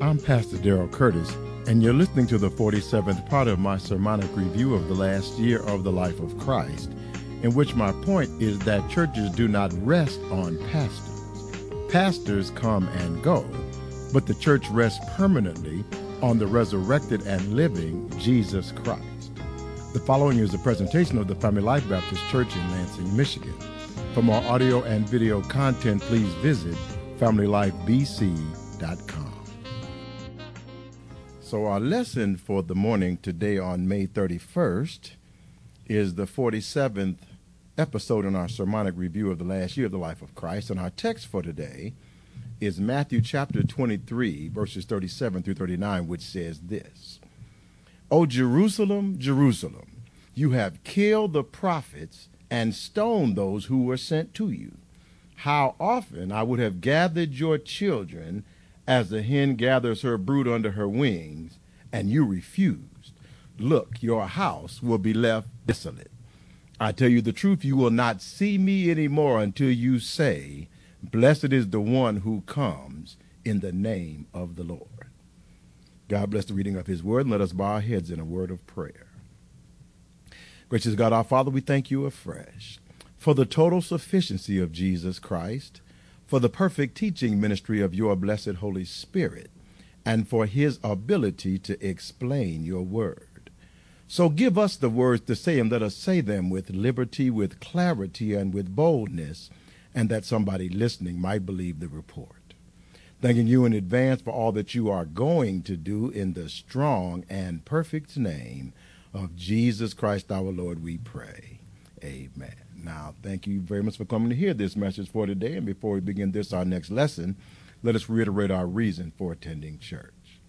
I'm Pastor Daryl Curtis, and you're listening to the 47th part of my sermonic review of the last year of the life of Christ, in which my point is that churches do not rest on pastors. Pastors come and go, but the church rests permanently on the resurrected and living Jesus Christ. The following is a presentation of the Family Life Baptist Church in Lansing, Michigan. For more audio and video content, please visit FamilyLifeBC.com. So, our lesson for the morning today on May 31st is the 47th episode in our sermonic review of the last year of the life of Christ. And our text for today is Matthew chapter 23, verses 37 through 39, which says this O Jerusalem, Jerusalem, you have killed the prophets and stoned those who were sent to you. How often I would have gathered your children as the hen gathers her brood under her wings, and you refused. Look, your house will be left desolate. I tell you the truth, you will not see me any more until you say, Blessed is the one who comes in the name of the Lord. God bless the reading of his word, and let us bow our heads in a word of prayer. Gracious God, our Father, we thank you afresh for the total sufficiency of Jesus Christ for the perfect teaching ministry of your blessed Holy Spirit, and for his ability to explain your word. So give us the words to say, and let us say them with liberty, with clarity, and with boldness, and that somebody listening might believe the report. Thanking you in advance for all that you are going to do in the strong and perfect name of Jesus Christ our Lord, we pray. Amen. Now, thank you very much for coming to hear this message for today. And before we begin this, our next lesson, let us reiterate our reason for attending church.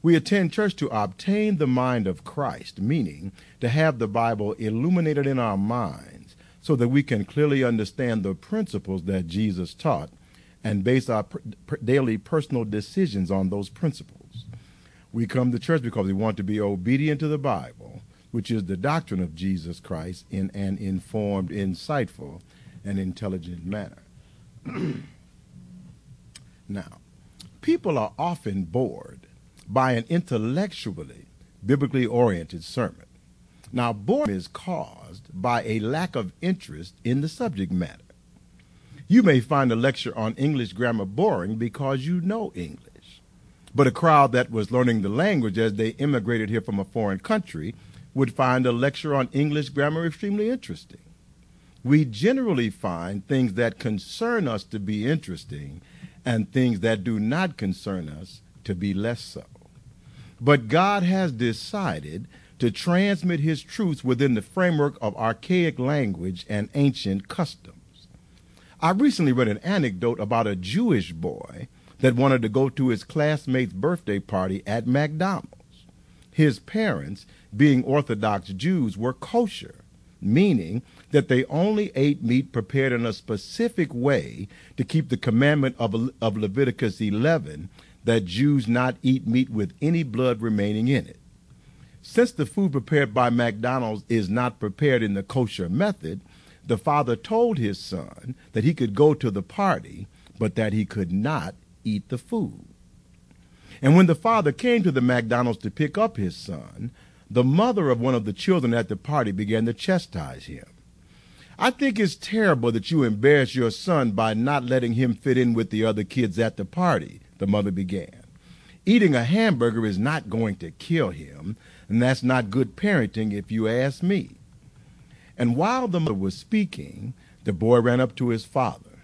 We attend church to obtain the mind of Christ, meaning to have the Bible illuminated in our minds so that we can clearly understand the principles that Jesus taught and base our daily personal decisions on those principles. We come to church because we want to be obedient to the Bible which is the doctrine of Jesus Christ in an informed, insightful, and intelligent manner. now, people are often bored by an intellectually, biblically oriented sermon. Now, boredom is caused by a lack of interest in the subject matter. You may find a lecture on English grammar boring because you know English. But a crowd that was learning the language as they immigrated here from a foreign country would find a lecture on English grammar extremely interesting. We generally find things that concern us to be interesting and things that do not concern us to be less so. But God has decided to transmit his truths within the framework of archaic language and ancient customs. I recently read an anecdote about a Jewish boy that wanted to go to his classmate's birthday party at McDonald's. His parents being Orthodox Jews, were kosher, meaning that they only ate meat prepared in a specific way to keep the commandment of, of Leviticus 11 that Jews not eat meat with any blood remaining in it. Since the food prepared by McDonald's is not prepared in the kosher method, the father told his son that he could go to the party, but that he could not eat the food. And when the father came to the McDonald's to pick up his son, the mother of one of the children at the party began to chastise him. I think it's terrible that you embarrass your son by not letting him fit in with the other kids at the party, the mother began. Eating a hamburger is not going to kill him, and that's not good parenting if you ask me. And while the mother was speaking, the boy ran up to his father.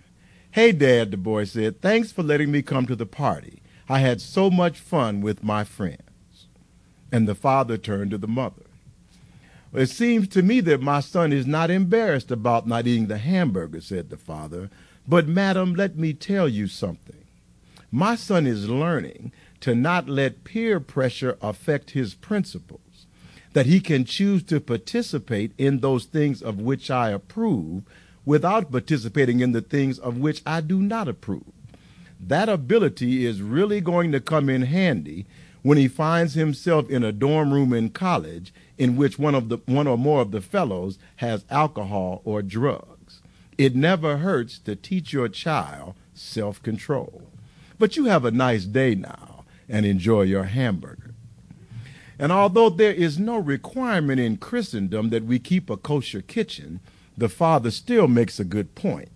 Hey, Dad, the boy said, thanks for letting me come to the party. I had so much fun with my friends. And the father turned to the mother. It seems to me that my son is not embarrassed about not eating the hamburger, said the father. But, madam, let me tell you something. My son is learning to not let peer pressure affect his principles, that he can choose to participate in those things of which I approve without participating in the things of which I do not approve. That ability is really going to come in handy when he finds himself in a dorm room in college in which one of the one or more of the fellows has alcohol or drugs. It never hurts to teach your child self-control. But you have a nice day now, and enjoy your hamburger. And although there is no requirement in Christendom that we keep a kosher kitchen, the father still makes a good point.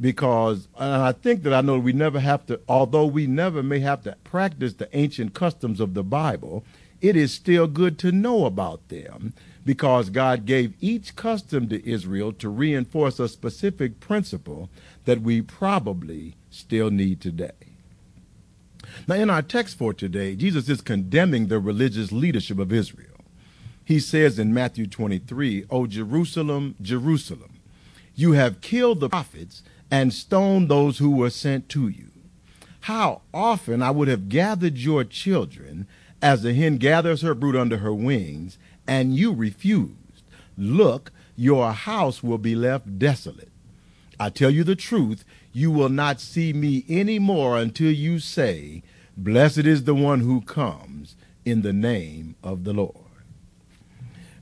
Because I think that I know we never have to, although we never may have to practice the ancient customs of the Bible, it is still good to know about them because God gave each custom to Israel to reinforce a specific principle that we probably still need today. Now, in our text for today, Jesus is condemning the religious leadership of Israel. He says in Matthew 23, O Jerusalem, Jerusalem, you have killed the prophets and stoned those who were sent to you. How often I would have gathered your children as the hen gathers her brood under her wings, and you refused. Look, your house will be left desolate. I tell you the truth, you will not see me any more until you say, Blessed is the one who comes in the name of the Lord.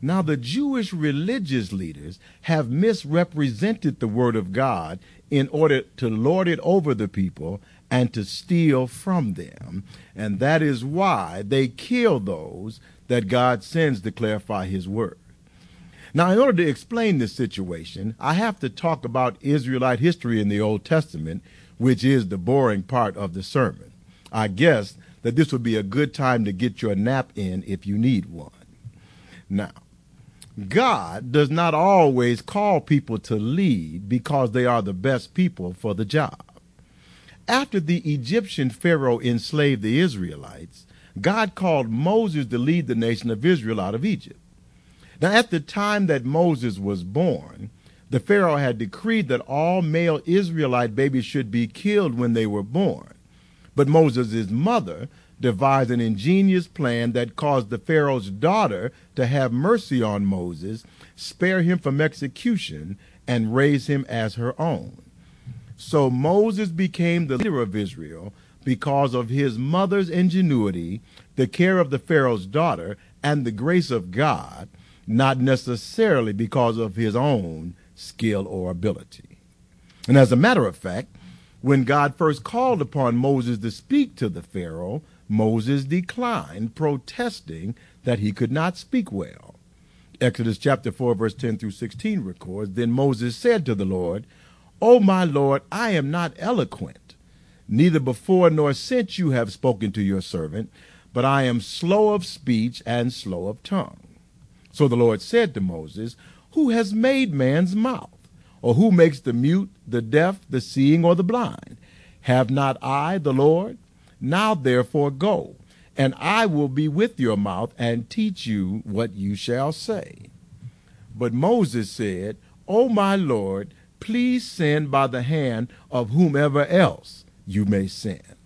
Now, the Jewish religious leaders have misrepresented the Word of God in order to lord it over the people and to steal from them. And that is why they kill those that God sends to clarify His Word. Now, in order to explain this situation, I have to talk about Israelite history in the Old Testament, which is the boring part of the sermon. I guess that this would be a good time to get your nap in if you need one. Now, God does not always call people to lead because they are the best people for the job. After the Egyptian Pharaoh enslaved the Israelites, God called Moses to lead the nation of Israel out of Egypt. Now, at the time that Moses was born, the Pharaoh had decreed that all male Israelite babies should be killed when they were born. But Moses' mother devised an ingenious plan that caused the Pharaoh's daughter to have mercy on Moses, spare him from execution, and raise him as her own. So Moses became the leader of Israel because of his mother's ingenuity, the care of the Pharaoh's daughter, and the grace of God, not necessarily because of his own skill or ability. And as a matter of fact, when God first called upon Moses to speak to the Pharaoh, Moses declined, protesting that he could not speak well. Exodus chapter 4, verse 10 through 16 records Then Moses said to the Lord, O my Lord, I am not eloquent, neither before nor since you have spoken to your servant, but I am slow of speech and slow of tongue. So the Lord said to Moses, Who has made man's mouth? Or who makes the mute, the deaf, the seeing, or the blind? Have not I, the Lord? Now therefore go, and I will be with your mouth and teach you what you shall say. But Moses said, O my Lord, please send by the hand of whomever else you may send.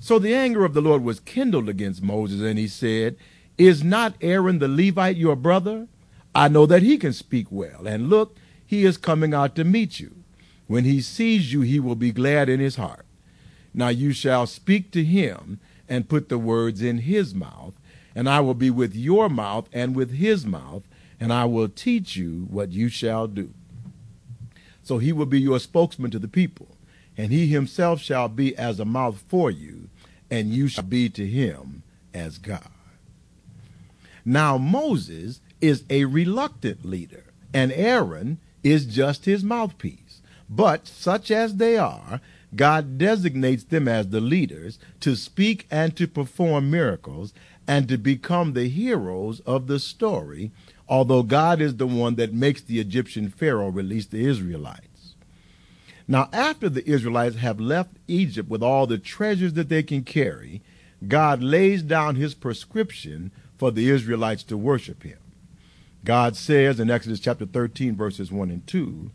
So the anger of the Lord was kindled against Moses, and he said, Is not Aaron the Levite your brother? I know that he can speak well, and look, he is coming out to meet you. When he sees you, he will be glad in his heart. Now you shall speak to him and put the words in his mouth, and I will be with your mouth and with his mouth, and I will teach you what you shall do. So he will be your spokesman to the people, and he himself shall be as a mouth for you, and you shall be to him as God. Now Moses is a reluctant leader, and Aaron is just his mouthpiece. But such as they are, God designates them as the leaders to speak and to perform miracles and to become the heroes of the story, although God is the one that makes the Egyptian Pharaoh release the Israelites. Now, after the Israelites have left Egypt with all the treasures that they can carry, God lays down his prescription for the Israelites to worship him. God says in Exodus chapter 13, verses 1 and 2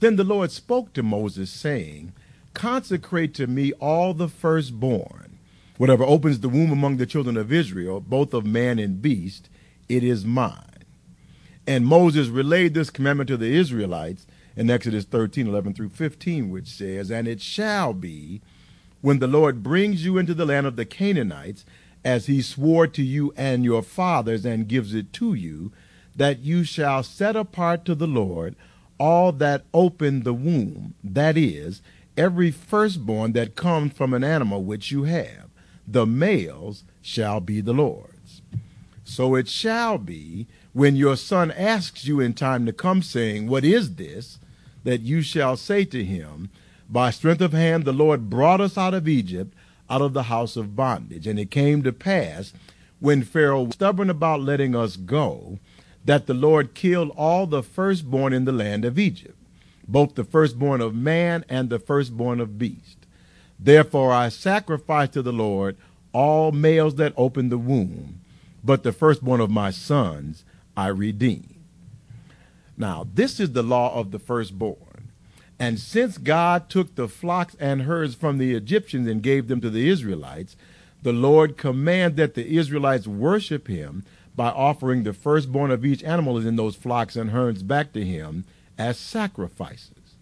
Then the Lord spoke to Moses, saying, Consecrate to me all the firstborn. Whatever opens the womb among the children of Israel, both of man and beast, it is mine. And Moses relayed this commandment to the Israelites in Exodus 13, 11 through 15, which says, And it shall be, when the Lord brings you into the land of the Canaanites, as he swore to you and your fathers, and gives it to you, that you shall set apart to the Lord all that open the womb, that is, every firstborn that comes from an animal which you have, the males shall be the Lord's. So it shall be when your son asks you in time to come, saying, What is this? that you shall say to him, By strength of hand the Lord brought us out of Egypt, out of the house of bondage. And it came to pass, when Pharaoh was stubborn about letting us go, that the Lord killed all the firstborn in the land of Egypt, both the firstborn of man and the firstborn of beast. Therefore I sacrifice to the Lord all males that open the womb, but the firstborn of my sons I redeem. Now, this is the law of the firstborn. And since God took the flocks and herds from the Egyptians and gave them to the Israelites, the Lord commanded that the Israelites worship him by offering the firstborn of each animal in those flocks and herds back to him as sacrifices.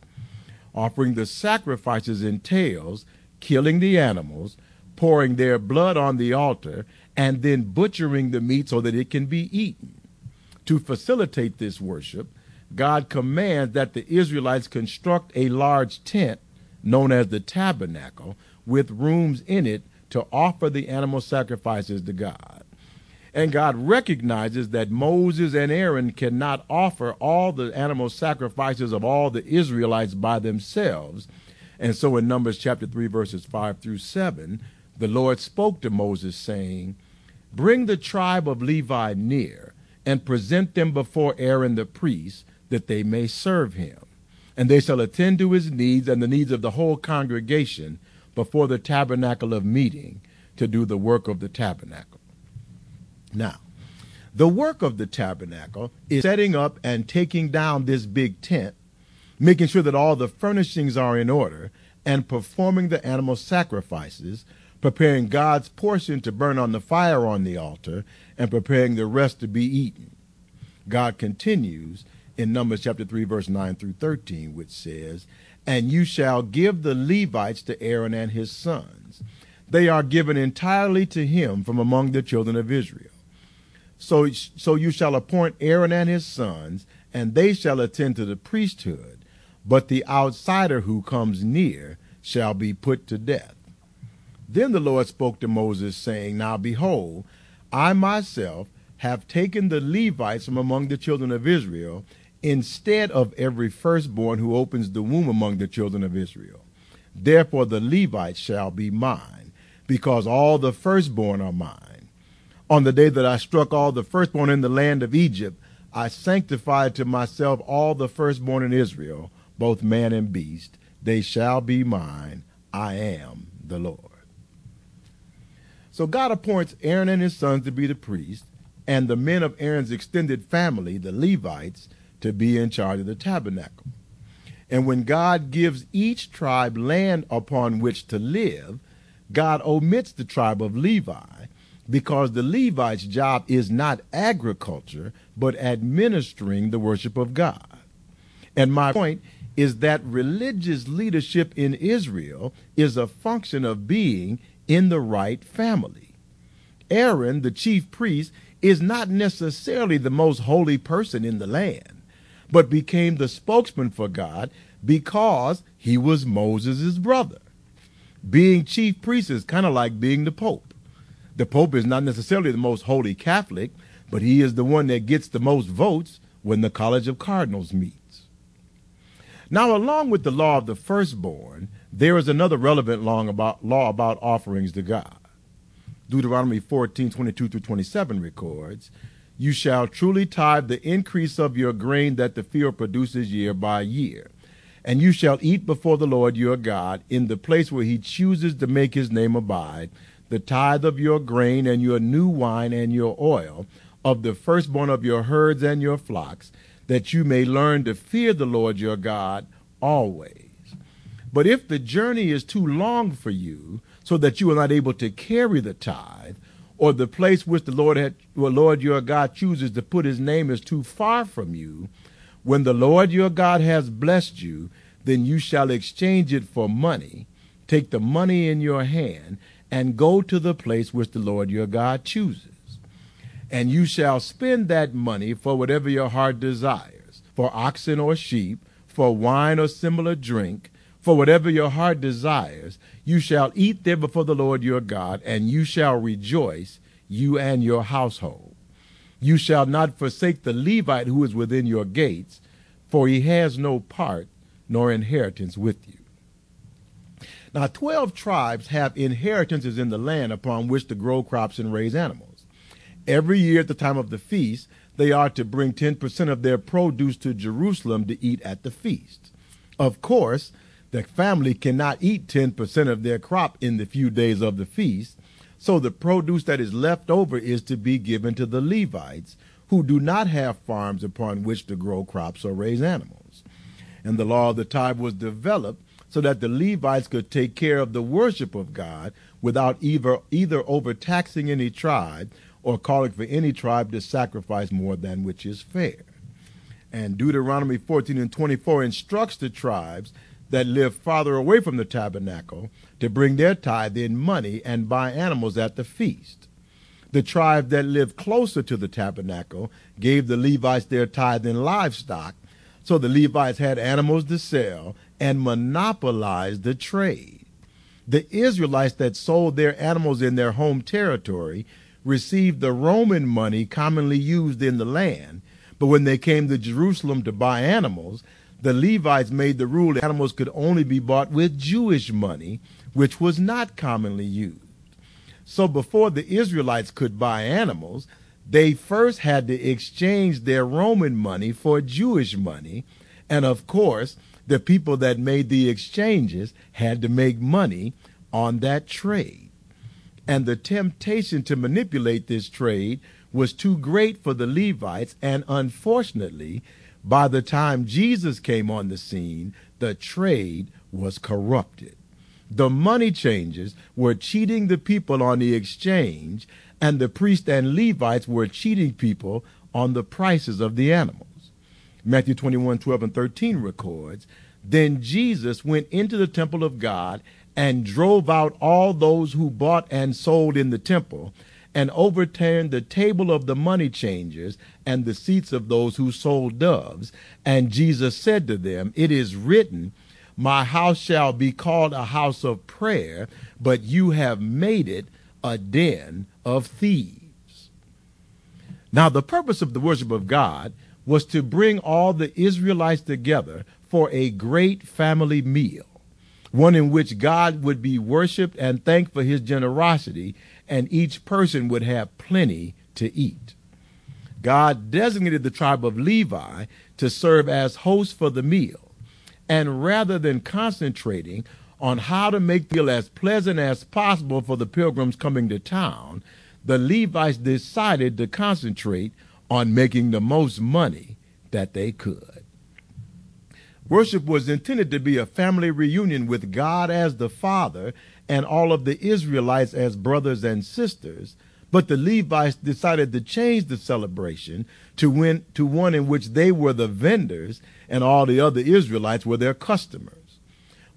Offering the sacrifices entails killing the animals, pouring their blood on the altar, and then butchering the meat so that it can be eaten. To facilitate this worship, God commands that the Israelites construct a large tent known as the tabernacle with rooms in it to offer the animal sacrifices to God. And God recognizes that Moses and Aaron cannot offer all the animal sacrifices of all the Israelites by themselves. And so in Numbers chapter 3, verses 5 through 7, the Lord spoke to Moses, saying, Bring the tribe of Levi near and present them before Aaron the priest that they may serve him. And they shall attend to his needs and the needs of the whole congregation before the tabernacle of meeting to do the work of the tabernacle. Now, the work of the tabernacle is setting up and taking down this big tent, making sure that all the furnishings are in order, and performing the animal sacrifices, preparing God's portion to burn on the fire on the altar, and preparing the rest to be eaten. God continues in Numbers chapter 3, verse 9 through 13, which says, And you shall give the Levites to Aaron and his sons. They are given entirely to him from among the children of Israel. So, so you shall appoint Aaron and his sons, and they shall attend to the priesthood, but the outsider who comes near shall be put to death. Then the Lord spoke to Moses, saying, Now behold, I myself have taken the Levites from among the children of Israel, instead of every firstborn who opens the womb among the children of Israel. Therefore the Levites shall be mine, because all the firstborn are mine. On the day that I struck all the firstborn in the land of Egypt, I sanctified to myself all the firstborn in Israel, both man and beast. They shall be mine. I am the Lord. So God appoints Aaron and his sons to be the priests, and the men of Aaron's extended family, the Levites, to be in charge of the tabernacle. And when God gives each tribe land upon which to live, God omits the tribe of Levi because the Levites' job is not agriculture, but administering the worship of God. And my point is that religious leadership in Israel is a function of being in the right family. Aaron, the chief priest, is not necessarily the most holy person in the land but became the spokesman for God because he was Moses' brother. Being chief priest is kind of like being the Pope. The Pope is not necessarily the most holy Catholic, but he is the one that gets the most votes when the College of Cardinals meets. Now, along with the law of the firstborn, there is another relevant law about, law about offerings to God. Deuteronomy 14, 22 through 27 records, you shall truly tithe the increase of your grain that the field produces year by year. And you shall eat before the Lord your God in the place where he chooses to make his name abide, the tithe of your grain and your new wine and your oil, of the firstborn of your herds and your flocks, that you may learn to fear the Lord your God always. But if the journey is too long for you, so that you are not able to carry the tithe, or the place which the Lord had, Lord your God chooses to put his name is too far from you, when the Lord your God has blessed you, then you shall exchange it for money. Take the money in your hand and go to the place which the Lord your God chooses. And you shall spend that money for whatever your heart desires, for oxen or sheep, for wine or similar drink, For whatever your heart desires, you shall eat there before the Lord your God, and you shall rejoice, you and your household. You shall not forsake the Levite who is within your gates, for he has no part nor inheritance with you. Now, 12 tribes have inheritances in the land upon which to grow crops and raise animals. Every year at the time of the feast, they are to bring 10% of their produce to Jerusalem to eat at the feast. Of course, the family cannot eat 10% of their crop in the few days of the feast, so the produce that is left over is to be given to the Levites, who do not have farms upon which to grow crops or raise animals. And the law of the tribe was developed so that the Levites could take care of the worship of God without either, either overtaxing any tribe or calling for any tribe to sacrifice more than which is fair. And Deuteronomy 14 and 24 instructs the tribes that live farther away from the tabernacle to bring their tithe in money and buy animals at the feast. The tribe that lived closer to the tabernacle gave the Levites their tithe in livestock, so the Levites had animals to sell and monopolized the trade. The Israelites that sold their animals in their home territory received the Roman money commonly used in the land, but when they came to Jerusalem to buy animals, the Levites made the rule that animals could only be bought with Jewish money, which was not commonly used. So before the Israelites could buy animals, they first had to exchange their Roman money for Jewish money. And of course, the people that made the exchanges had to make money on that trade. And the temptation to manipulate this trade was too great for the Levites, and unfortunately, by the time Jesus came on the scene, the trade was corrupted. The money changers were cheating the people on the exchange, and the priests and Levites were cheating people on the prices of the animals. Matthew 21 12 and 13 records Then Jesus went into the temple of God and drove out all those who bought and sold in the temple and overturned the table of the money changers and the seats of those who sold doves. And Jesus said to them, It is written, My house shall be called a house of prayer, but you have made it a den of thieves. Now, the purpose of the worship of God was to bring all the Israelites together for a great family meal, one in which God would be worshiped and thanked for his generosity and each person would have plenty to eat. God designated the tribe of Levi to serve as hosts for the meal. And rather than concentrating on how to make the meal as pleasant as possible for the pilgrims coming to town, the Levites decided to concentrate on making the most money that they could. Worship was intended to be a family reunion with God as the Father and all of the Israelites as brothers and sisters, but the Levites decided to change the celebration to, win, to one in which they were the vendors and all the other Israelites were their customers.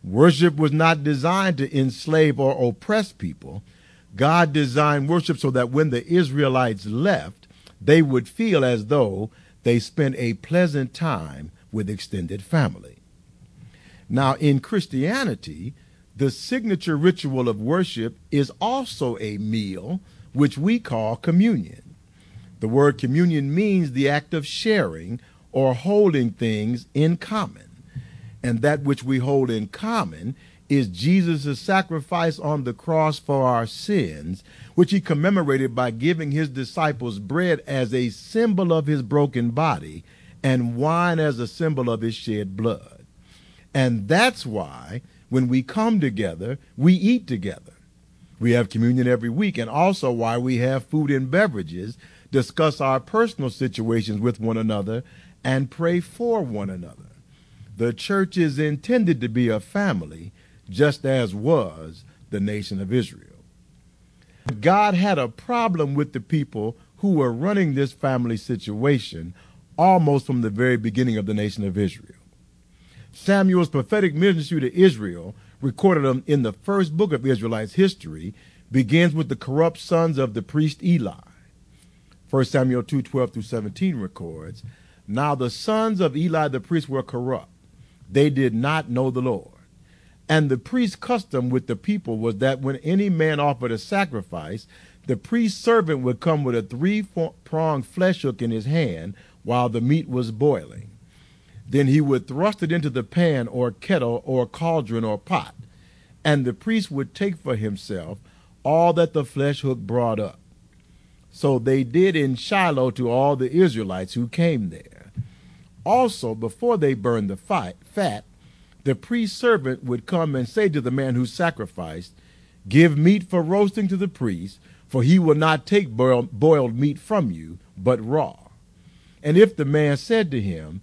Worship was not designed to enslave or oppress people. God designed worship so that when the Israelites left, they would feel as though they spent a pleasant time with extended family. Now, in Christianity, the signature ritual of worship is also a meal, which we call communion. The word communion means the act of sharing or holding things in common. And that which we hold in common is Jesus' sacrifice on the cross for our sins, which he commemorated by giving his disciples bread as a symbol of his broken body and wine as a symbol of his shed blood. And that's why when we come together, we eat together. We have communion every week, and also why we have food and beverages, discuss our personal situations with one another, and pray for one another. The church is intended to be a family, just as was the nation of Israel. God had a problem with the people who were running this family situation almost from the very beginning of the nation of Israel. Samuel's prophetic ministry to Israel, recorded in the first book of Israelites' history, begins with the corrupt sons of the priest Eli. 1 Samuel 2 12 through 17 records, Now the sons of Eli the priest were corrupt. They did not know the Lord. And the priest's custom with the people was that when any man offered a sacrifice, the priest's servant would come with a three pronged flesh hook in his hand while the meat was boiling. Then he would thrust it into the pan or kettle or cauldron or pot, and the priest would take for himself all that the flesh hook brought up. So they did in Shiloh to all the Israelites who came there. Also, before they burned the fat, the priest's servant would come and say to the man who sacrificed, Give meat for roasting to the priest, for he will not take boiled meat from you, but raw. And if the man said to him,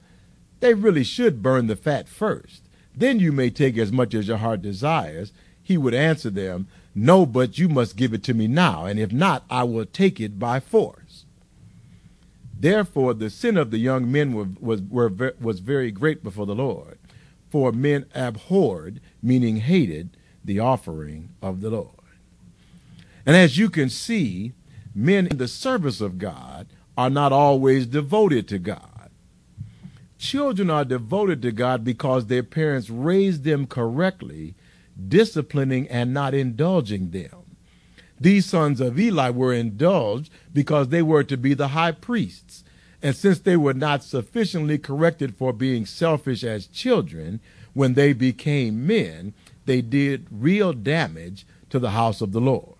They really should burn the fat first, then you may take as much as your heart desires, he would answer them, No, but you must give it to me now, and if not, I will take it by force. Therefore, the sin of the young men was, were, was very great before the Lord for men abhorred, meaning hated, the offering of the Lord. And as you can see, men in the service of God are not always devoted to God. Children are devoted to God because their parents raised them correctly, disciplining and not indulging them. These sons of Eli were indulged because they were to be the high priests and since they were not sufficiently corrected for being selfish as children, when they became men, they did real damage to the house of the Lord.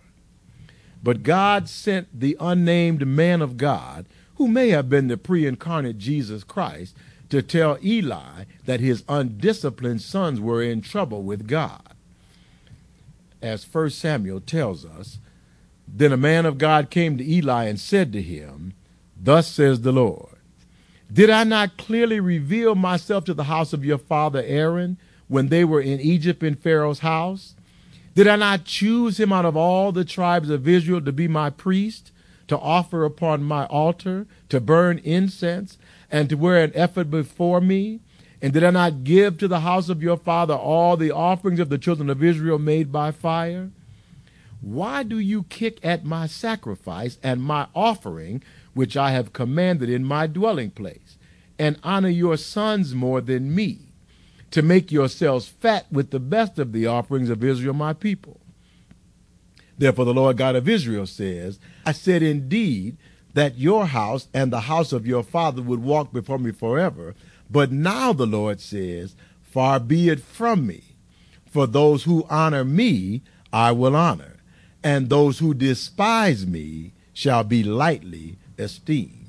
But God sent the unnamed man of God, who may have been the pre incarnate Jesus Christ, to tell Eli that his undisciplined sons were in trouble with God. As 1 Samuel tells us, then a man of God came to Eli and said to him, Thus says the Lord Did I not clearly reveal myself to the house of your father Aaron when they were in Egypt in Pharaoh's house? Did I not choose him out of all the tribes of Israel to be my priest, to offer upon my altar, to burn incense, and to wear an ephod before me? And did I not give to the house of your father all the offerings of the children of Israel made by fire? Why do you kick at my sacrifice and my offering which I have commanded in my dwelling place, and honor your sons more than me, to make yourselves fat with the best of the offerings of Israel, my people. Therefore, the Lord God of Israel says, I said indeed that your house and the house of your father would walk before me forever. But now the Lord says, Far be it from me. For those who honor me, I will honor, and those who despise me shall be lightly esteemed.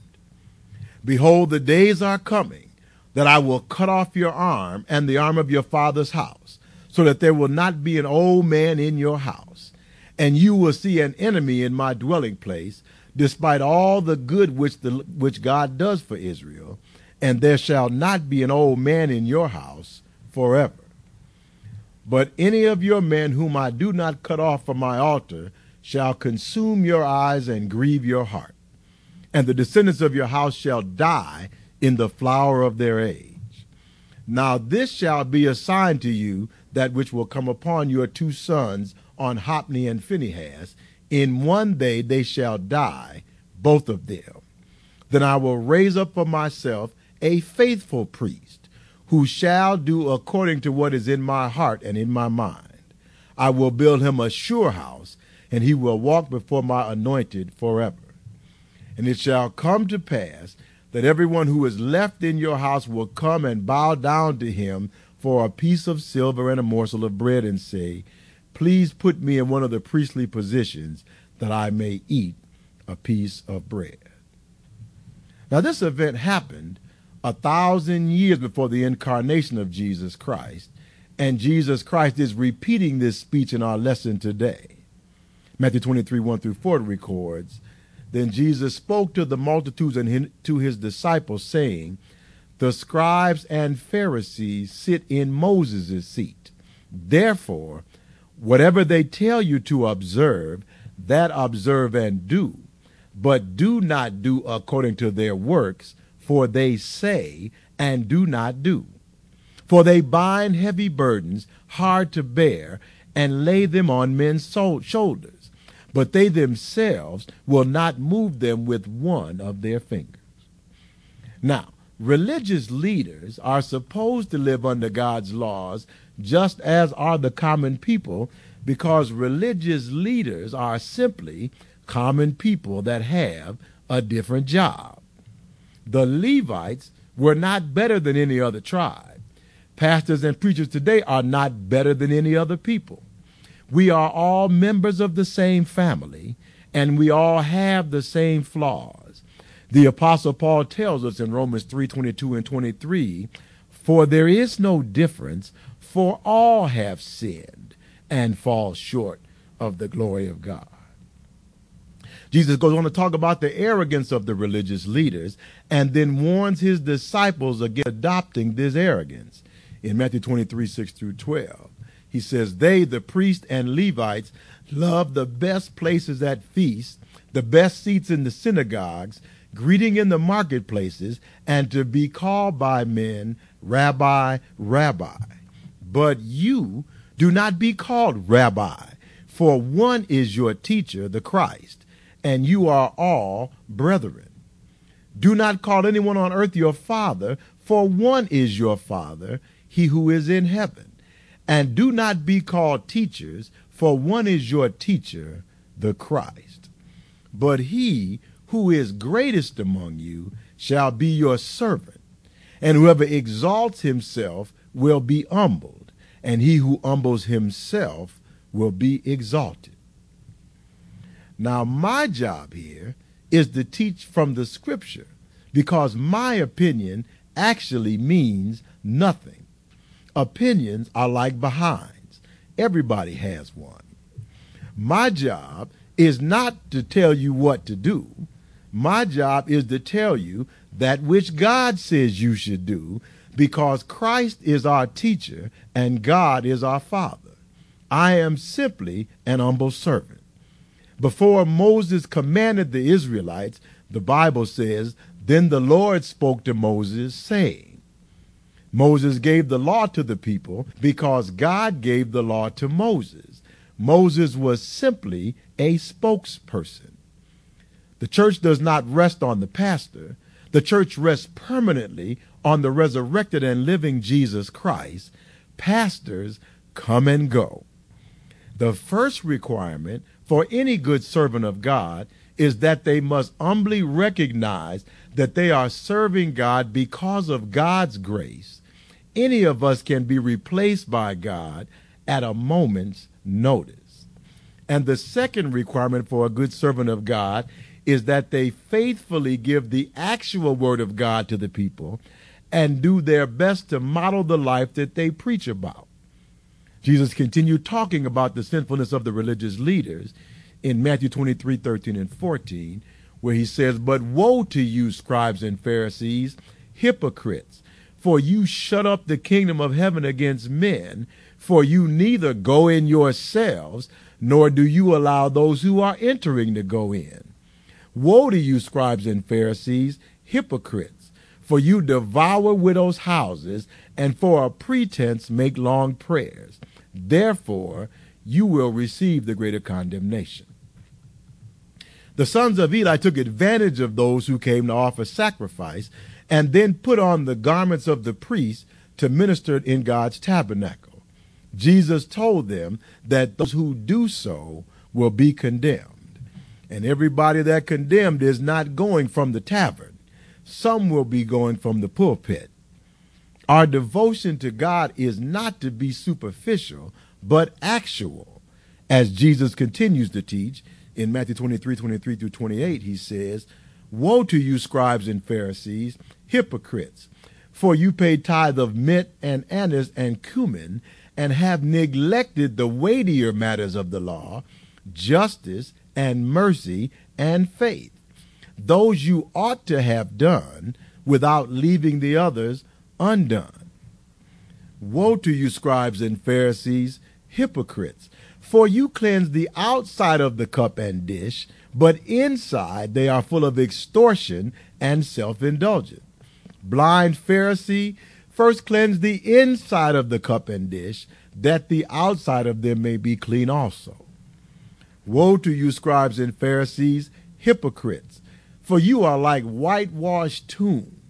Behold, the days are coming that I will cut off your arm and the arm of your father's house, so that there will not be an old man in your house. And you will see an enemy in my dwelling place, despite all the good which, the, which God does for Israel, and there shall not be an old man in your house forever. But any of your men whom I do not cut off from my altar shall consume your eyes and grieve your heart and the descendants of your house shall die in the flower of their age. Now this shall be a sign to you that which will come upon your two sons on Hophni and Phinehas. In one day they shall die, both of them. Then I will raise up for myself a faithful priest, who shall do according to what is in my heart and in my mind. I will build him a sure house, and he will walk before my anointed forever. And it shall come to pass that everyone who is left in your house will come and bow down to him for a piece of silver and a morsel of bread and say, Please put me in one of the priestly positions that I may eat a piece of bread. Now, this event happened a thousand years before the incarnation of Jesus Christ, and Jesus Christ is repeating this speech in our lesson today. Matthew 23 1 through 4 records, then Jesus spoke to the multitudes and to his disciples, saying, The scribes and Pharisees sit in Moses' seat. Therefore, whatever they tell you to observe, that observe and do. But do not do according to their works, for they say and do not do. For they bind heavy burdens, hard to bear, and lay them on men's shoulders but they themselves will not move them with one of their fingers. Now, religious leaders are supposed to live under God's laws just as are the common people, because religious leaders are simply common people that have a different job. The Levites were not better than any other tribe. Pastors and preachers today are not better than any other people. We are all members of the same family, and we all have the same flaws. The apostle Paul tells us in Romans 3:22 and 23, "For there is no difference, for all have sinned and fall short of the glory of God." Jesus goes on to talk about the arrogance of the religious leaders and then warns his disciples against adopting this arrogance. In Matthew 23, 6 through 12, he says, They, the priests and Levites, love the best places at feasts, the best seats in the synagogues, greeting in the marketplaces, and to be called by men, Rabbi, Rabbi. But you do not be called Rabbi, for one is your teacher, the Christ and you are all brethren. Do not call anyone on earth your father, for one is your father, he who is in heaven. And do not be called teachers, for one is your teacher, the Christ. But he who is greatest among you shall be your servant. And whoever exalts himself will be humbled, and he who humbles himself will be exalted. Now, my job here is to teach from the scripture because my opinion actually means nothing. Opinions are like behinds, everybody has one. My job is not to tell you what to do. My job is to tell you that which God says you should do because Christ is our teacher and God is our Father. I am simply an humble servant. Before Moses commanded the Israelites, the Bible says, Then the Lord spoke to Moses, saying, Moses gave the law to the people because God gave the law to Moses. Moses was simply a spokesperson. The church does not rest on the pastor. The church rests permanently on the resurrected and living Jesus Christ. Pastors come and go. The first requirement for any good servant of God is that they must humbly recognize that they are serving God because of God's grace. Any of us can be replaced by God at a moment's notice. And the second requirement for a good servant of God is that they faithfully give the actual word of God to the people and do their best to model the life that they preach about. Jesus continued talking about the sinfulness of the religious leaders in Matthew 23 13 and 14, where he says, But woe to you, scribes and Pharisees, hypocrites, for you shut up the kingdom of heaven against men, for you neither go in yourselves, nor do you allow those who are entering to go in. Woe to you, scribes and Pharisees, hypocrites, for you devour widows' houses, and for a pretense make long prayers. Therefore, you will receive the greater condemnation. The sons of Eli took advantage of those who came to offer sacrifice and then put on the garments of the priests to minister in God's tabernacle. Jesus told them that those who do so will be condemned. And everybody that condemned is not going from the tavern. Some will be going from the pulpit. Our devotion to God is not to be superficial, but actual. As Jesus continues to teach in Matthew 23 23 through 28, he says, Woe to you, scribes and Pharisees, hypocrites! For you pay tithe of mint and anise and cumin, and have neglected the weightier matters of the law, justice and mercy and faith. Those you ought to have done without leaving the others undone. Woe to you, scribes and Pharisees, hypocrites! For you cleanse the outside of the cup and dish, but inside they are full of extortion and self indulgence. Blind Pharisee, first cleanse the inside of the cup and dish, that the outside of them may be clean also. Woe to you, scribes and Pharisees, hypocrites! For you are like whitewashed tombs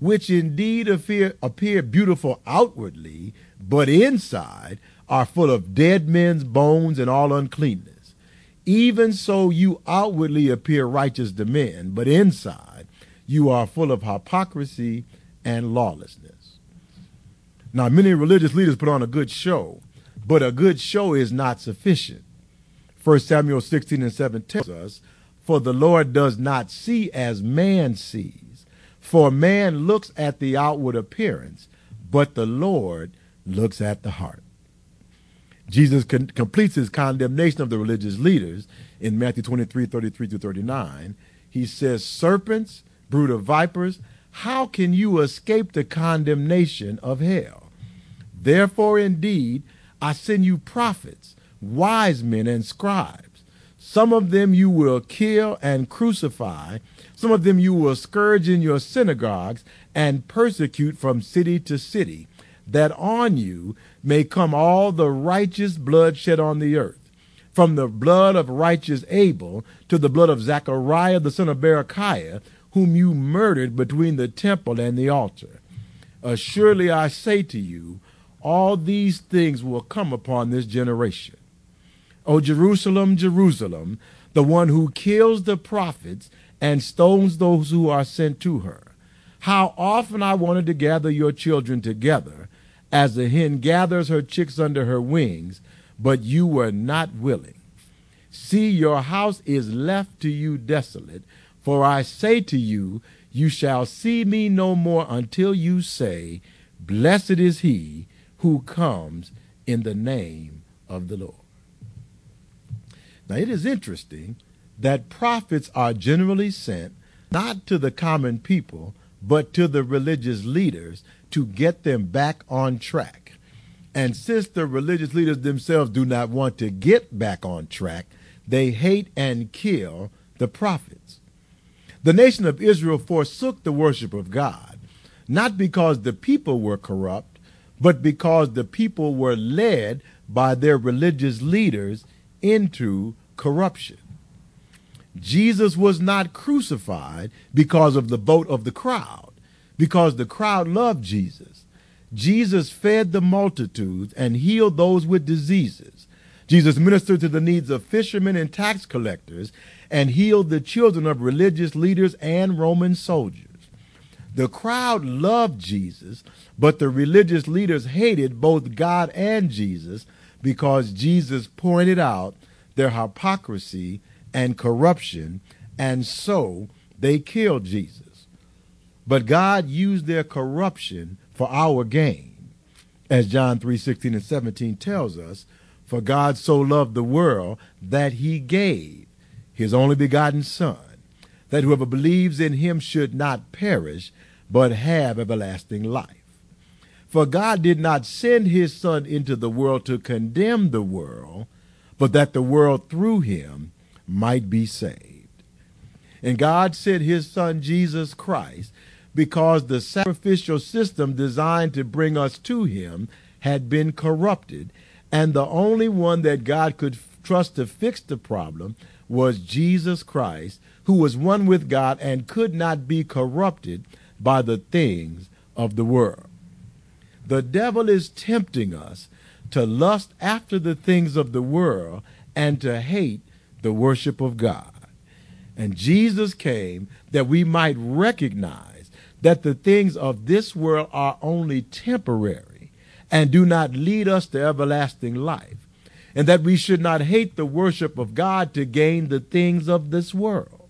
which indeed appear, appear beautiful outwardly, but inside are full of dead men's bones and all uncleanness. Even so, you outwardly appear righteous to men, but inside you are full of hypocrisy and lawlessness. Now, many religious leaders put on a good show, but a good show is not sufficient. 1 Samuel 16 and 7 tells us, For the Lord does not see as man sees. For man looks at the outward appearance, but the Lord looks at the heart. Jesus con- completes his condemnation of the religious leaders in Matthew 23, 33 to 39. He says, Serpents, brood of vipers, how can you escape the condemnation of hell? Therefore, indeed, I send you prophets, wise men, and scribes. Some of them you will kill and crucify, some of them you will scourge in your synagogues and persecute from city to city, that on you may come all the righteous blood shed on the earth, from the blood of righteous Abel to the blood of Zechariah the son of Berechiah, whom you murdered between the temple and the altar. Uh, Assuredly I say to you, all these things will come upon this generation. O Jerusalem, Jerusalem, the one who kills the prophets and stones those who are sent to her. How often I wanted to gather your children together, as the hen gathers her chicks under her wings, but you were not willing. See, your house is left to you desolate, for I say to you, you shall see me no more until you say, Blessed is he who comes in the name of the Lord. Now, it is interesting that prophets are generally sent not to the common people, but to the religious leaders to get them back on track. And since the religious leaders themselves do not want to get back on track, they hate and kill the prophets. The nation of Israel forsook the worship of God, not because the people were corrupt, but because the people were led by their religious leaders into corruption. Jesus was not crucified because of the vote of the crowd, because the crowd loved Jesus. Jesus fed the multitudes and healed those with diseases. Jesus ministered to the needs of fishermen and tax collectors and healed the children of religious leaders and Roman soldiers. The crowd loved Jesus, but the religious leaders hated both God and Jesus because Jesus pointed out their hypocrisy and corruption, and so they killed Jesus. But God used their corruption for our gain. As John 3 16 and 17 tells us, For God so loved the world that he gave his only begotten Son, that whoever believes in him should not perish, but have everlasting life. For God did not send his Son into the world to condemn the world, but that the world through him might be saved. And God sent his Son Jesus Christ because the sacrificial system designed to bring us to him had been corrupted, and the only one that God could trust to fix the problem was Jesus Christ, who was one with God and could not be corrupted by the things of the world. The devil is tempting us to lust after the things of the world and to hate the worship of God. And Jesus came that we might recognize that the things of this world are only temporary and do not lead us to everlasting life, and that we should not hate the worship of God to gain the things of this world.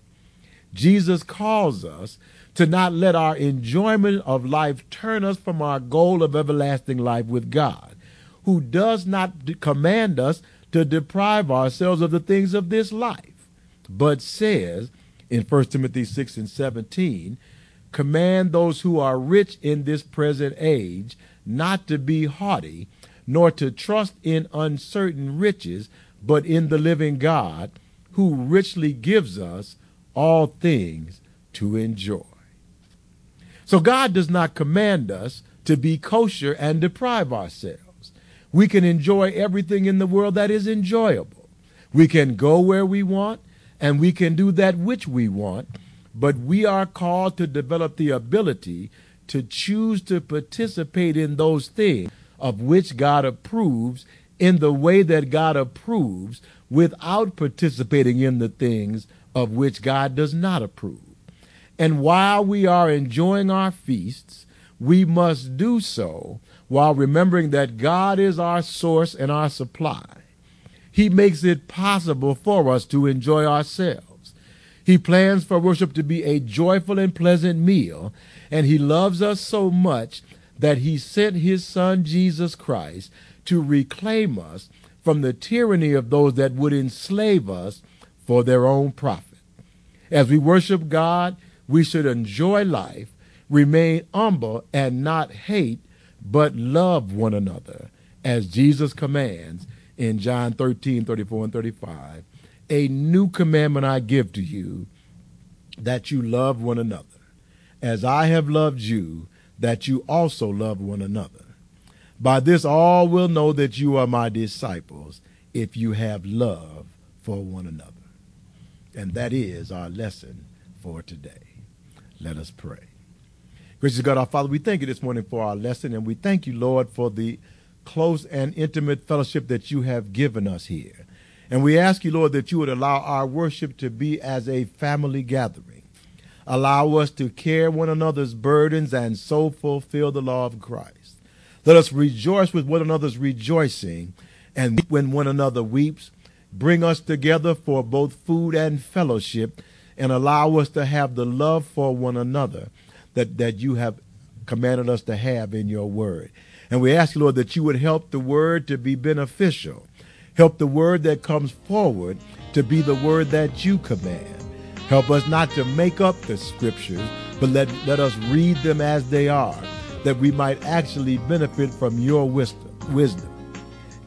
Jesus calls us to not let our enjoyment of life turn us from our goal of everlasting life with God, who does not command us to deprive ourselves of the things of this life, but says in 1 Timothy 6 and 17, command those who are rich in this present age not to be haughty, nor to trust in uncertain riches, but in the living God, who richly gives us all things to enjoy. So God does not command us to be kosher and deprive ourselves. We can enjoy everything in the world that is enjoyable. We can go where we want and we can do that which we want, but we are called to develop the ability to choose to participate in those things of which God approves in the way that God approves without participating in the things of which God does not approve. And while we are enjoying our feasts, we must do so while remembering that God is our source and our supply. He makes it possible for us to enjoy ourselves. He plans for worship to be a joyful and pleasant meal, and He loves us so much that He sent His Son Jesus Christ to reclaim us from the tyranny of those that would enslave us for their own profit. As we worship God, we should enjoy life, remain humble, and not hate, but love one another, as Jesus commands in John 13, 34, and 35. A new commandment I give to you, that you love one another, as I have loved you, that you also love one another. By this all will know that you are my disciples, if you have love for one another. And that is our lesson for today. Let us pray. Gracious God, our Father, we thank you this morning for our lesson, and we thank you, Lord, for the close and intimate fellowship that you have given us here. And we ask you, Lord, that you would allow our worship to be as a family gathering. Allow us to care one another's burdens and so fulfill the law of Christ. Let us rejoice with one another's rejoicing and when one another weeps. Bring us together for both food and fellowship and allow us to have the love for one another that, that you have commanded us to have in your word. And we ask you, Lord, that you would help the word to be beneficial. Help the word that comes forward to be the word that you command. Help us not to make up the scriptures, but let, let us read them as they are that we might actually benefit from your wisdom. wisdom.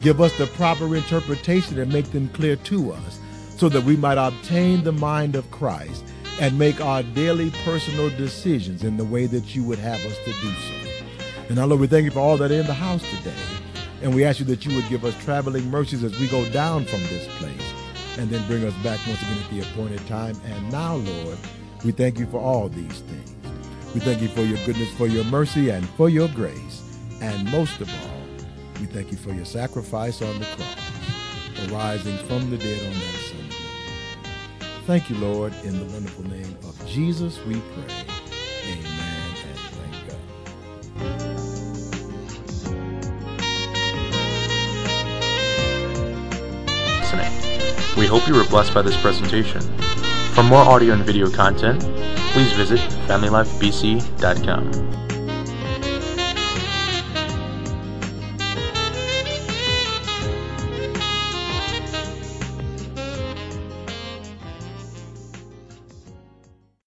Give us the proper interpretation and make them clear to us so that we might obtain the mind of Christ and make our daily personal decisions in the way that you would have us to do so. And now, Lord, we thank you for all that are in the house today. And we ask you that you would give us traveling mercies as we go down from this place and then bring us back once again at the appointed time. And now, Lord, we thank you for all these things. We thank you for your goodness, for your mercy, and for your grace. And most of all, we thank you for your sacrifice on the cross, arising from the dead on that Sunday Thank you, Lord, in the wonderful name of Jesus we pray. We hope you were blessed by this presentation. For more audio and video content, please visit FamilyLifeBC.com.